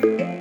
Bye.